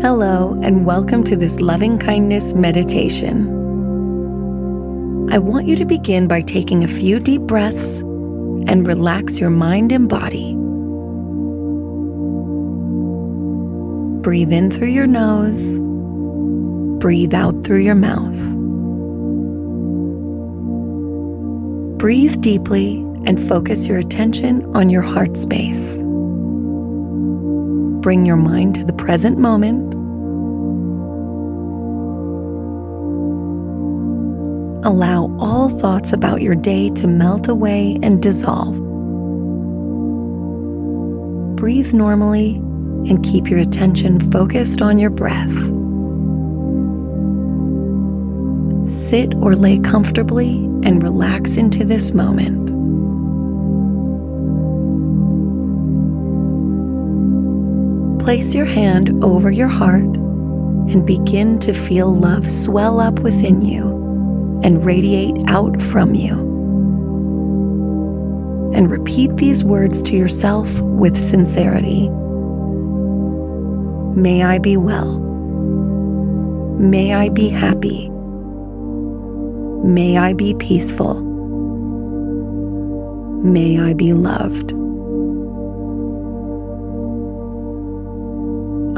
Hello, and welcome to this loving kindness meditation. I want you to begin by taking a few deep breaths and relax your mind and body. Breathe in through your nose, breathe out through your mouth. Breathe deeply and focus your attention on your heart space. Bring your mind to the present moment. Allow all thoughts about your day to melt away and dissolve. Breathe normally and keep your attention focused on your breath. Sit or lay comfortably and relax into this moment. Place your hand over your heart and begin to feel love swell up within you and radiate out from you. And repeat these words to yourself with sincerity. May I be well. May I be happy. May I be peaceful. May I be loved.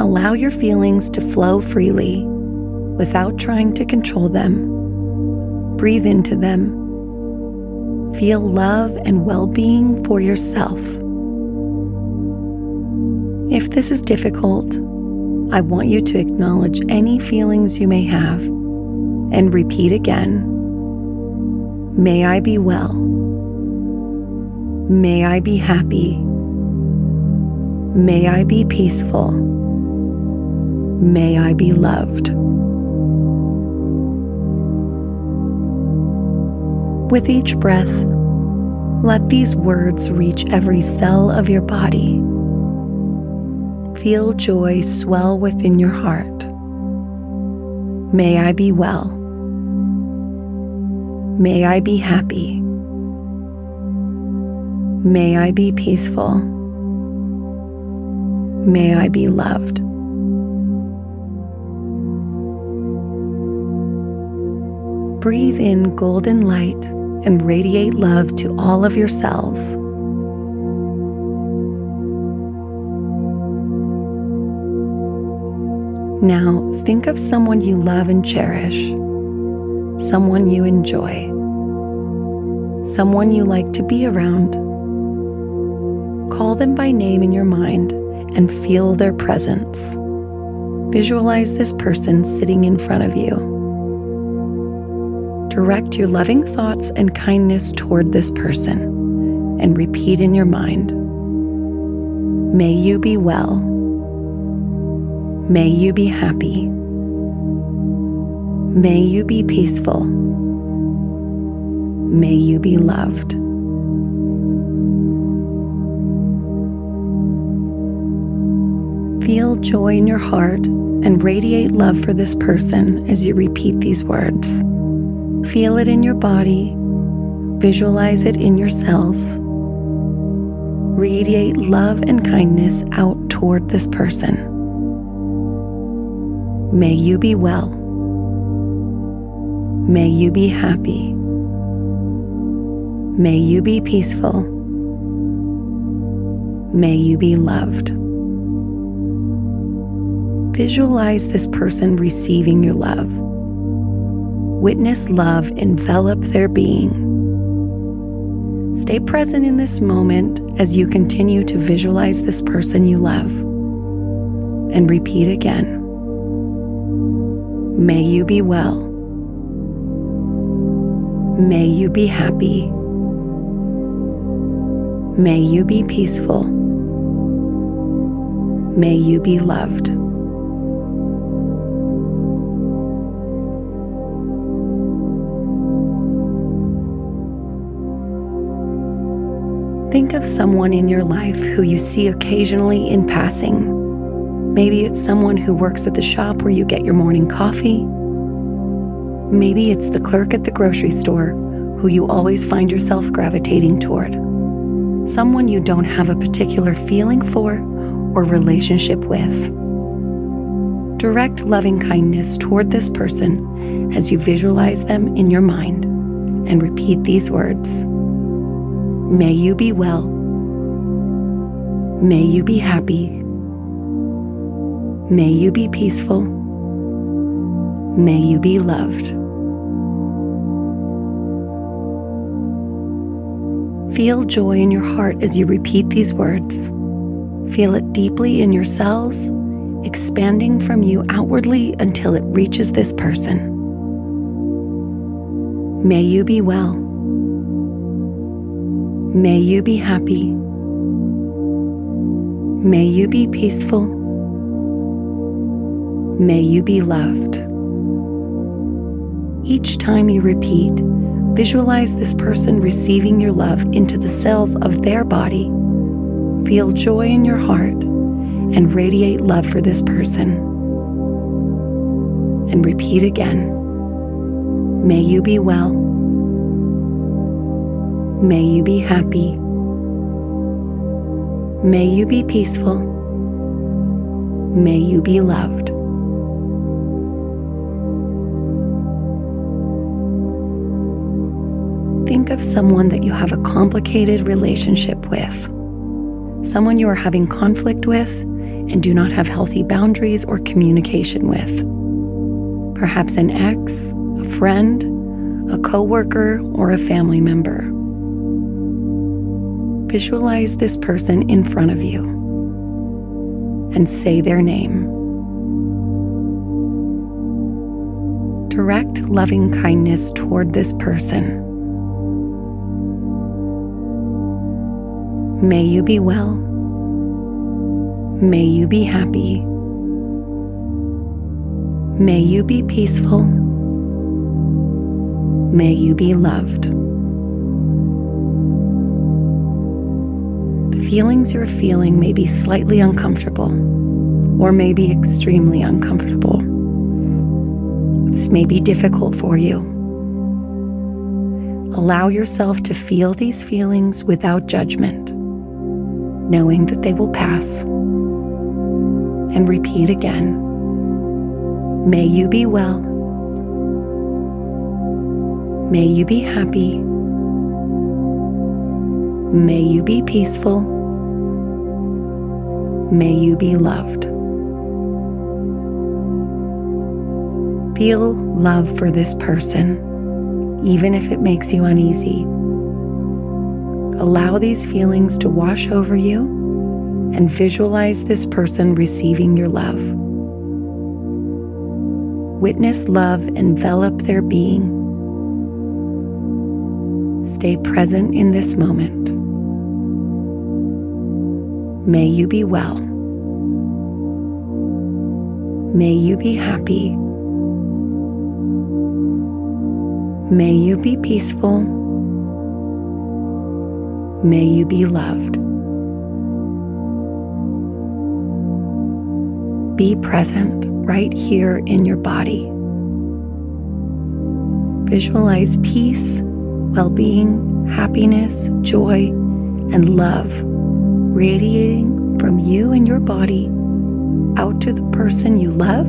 Allow your feelings to flow freely without trying to control them. Breathe into them. Feel love and well being for yourself. If this is difficult, I want you to acknowledge any feelings you may have and repeat again May I be well. May I be happy. May I be peaceful. May I be loved. With each breath, let these words reach every cell of your body. Feel joy swell within your heart. May I be well. May I be happy. May I be peaceful. May I be loved. Breathe in golden light and radiate love to all of your cells. Now, think of someone you love and cherish, someone you enjoy, someone you like to be around. Call them by name in your mind and feel their presence. Visualize this person sitting in front of you. Direct your loving thoughts and kindness toward this person and repeat in your mind May you be well. May you be happy. May you be peaceful. May you be loved. Feel joy in your heart and radiate love for this person as you repeat these words. Feel it in your body, visualize it in your cells. Radiate love and kindness out toward this person. May you be well. May you be happy. May you be peaceful. May you be loved. Visualize this person receiving your love. Witness love envelop their being. Stay present in this moment as you continue to visualize this person you love. And repeat again. May you be well. May you be happy. May you be peaceful. May you be loved. Think of someone in your life who you see occasionally in passing. Maybe it's someone who works at the shop where you get your morning coffee. Maybe it's the clerk at the grocery store who you always find yourself gravitating toward. Someone you don't have a particular feeling for or relationship with. Direct loving kindness toward this person as you visualize them in your mind and repeat these words May you be well. May you be happy. May you be peaceful. May you be loved. Feel joy in your heart as you repeat these words. Feel it deeply in your cells, expanding from you outwardly until it reaches this person. May you be well. May you be happy. May you be peaceful. May you be loved. Each time you repeat, Visualize this person receiving your love into the cells of their body. Feel joy in your heart and radiate love for this person. And repeat again May you be well. May you be happy. May you be peaceful. May you be loved. think of someone that you have a complicated relationship with, someone you are having conflict with and do not have healthy boundaries or communication with. Perhaps an ex, a friend, a coworker, or a family member. Visualize this person in front of you and say their name. Direct loving kindness toward this person. May you be well. May you be happy. May you be peaceful. May you be loved. Feelings you're feeling may be slightly uncomfortable or may be extremely uncomfortable. This may be difficult for you. Allow yourself to feel these feelings without judgment knowing that they will pass. And repeat again May you be well. May you be happy. May you be peaceful. May you be loved. Feel love for this person, even if it makes you uneasy. Allow these feelings to wash over you and visualize this person receiving your love. Witness love envelop their being. Stay present in this moment. May you be well. May you be happy. May you be peaceful. May you be loved. Be present right here in your body. Visualize peace, well being, happiness, joy, and love radiating from you and your body out to the person you love,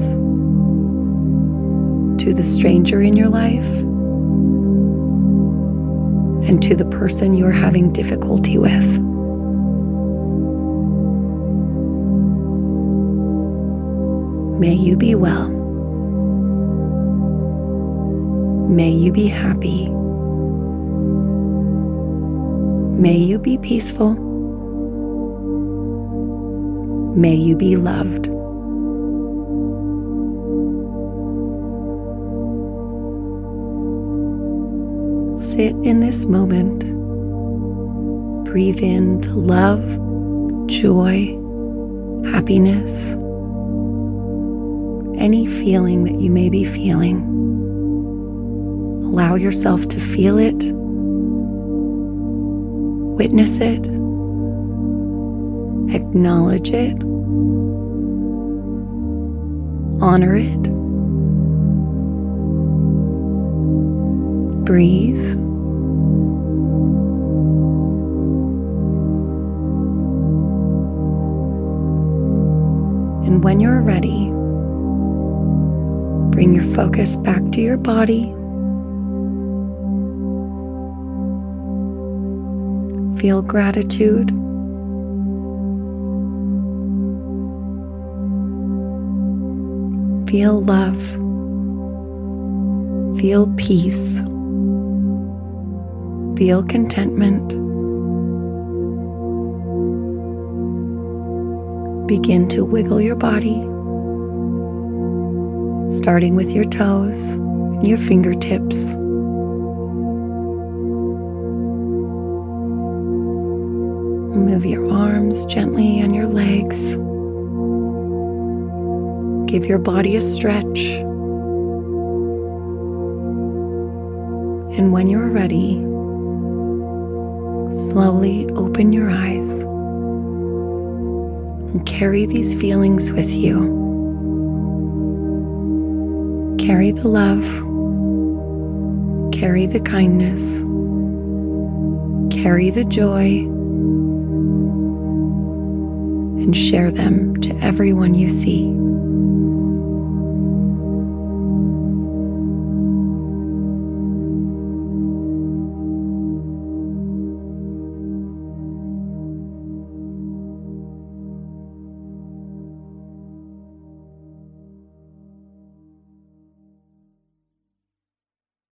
to the stranger in your life and to the person you're having difficulty with. May you be well. May you be happy. May you be peaceful. May you be loved. Sit in this moment. Breathe in the love, joy, happiness, any feeling that you may be feeling. Allow yourself to feel it, witness it, acknowledge it, honor it. Breathe. And when you're ready, Bring your focus back to your body. Feel gratitude. Feel love. Feel peace. Feel contentment. Begin to wiggle your body starting with your toes and your fingertips. Move your arms gently and your legs. Give your body a stretch. And when you're ready, slowly open your eyes and carry these feelings with you. Carry the love, carry the kindness, carry the joy, and share them to everyone you see.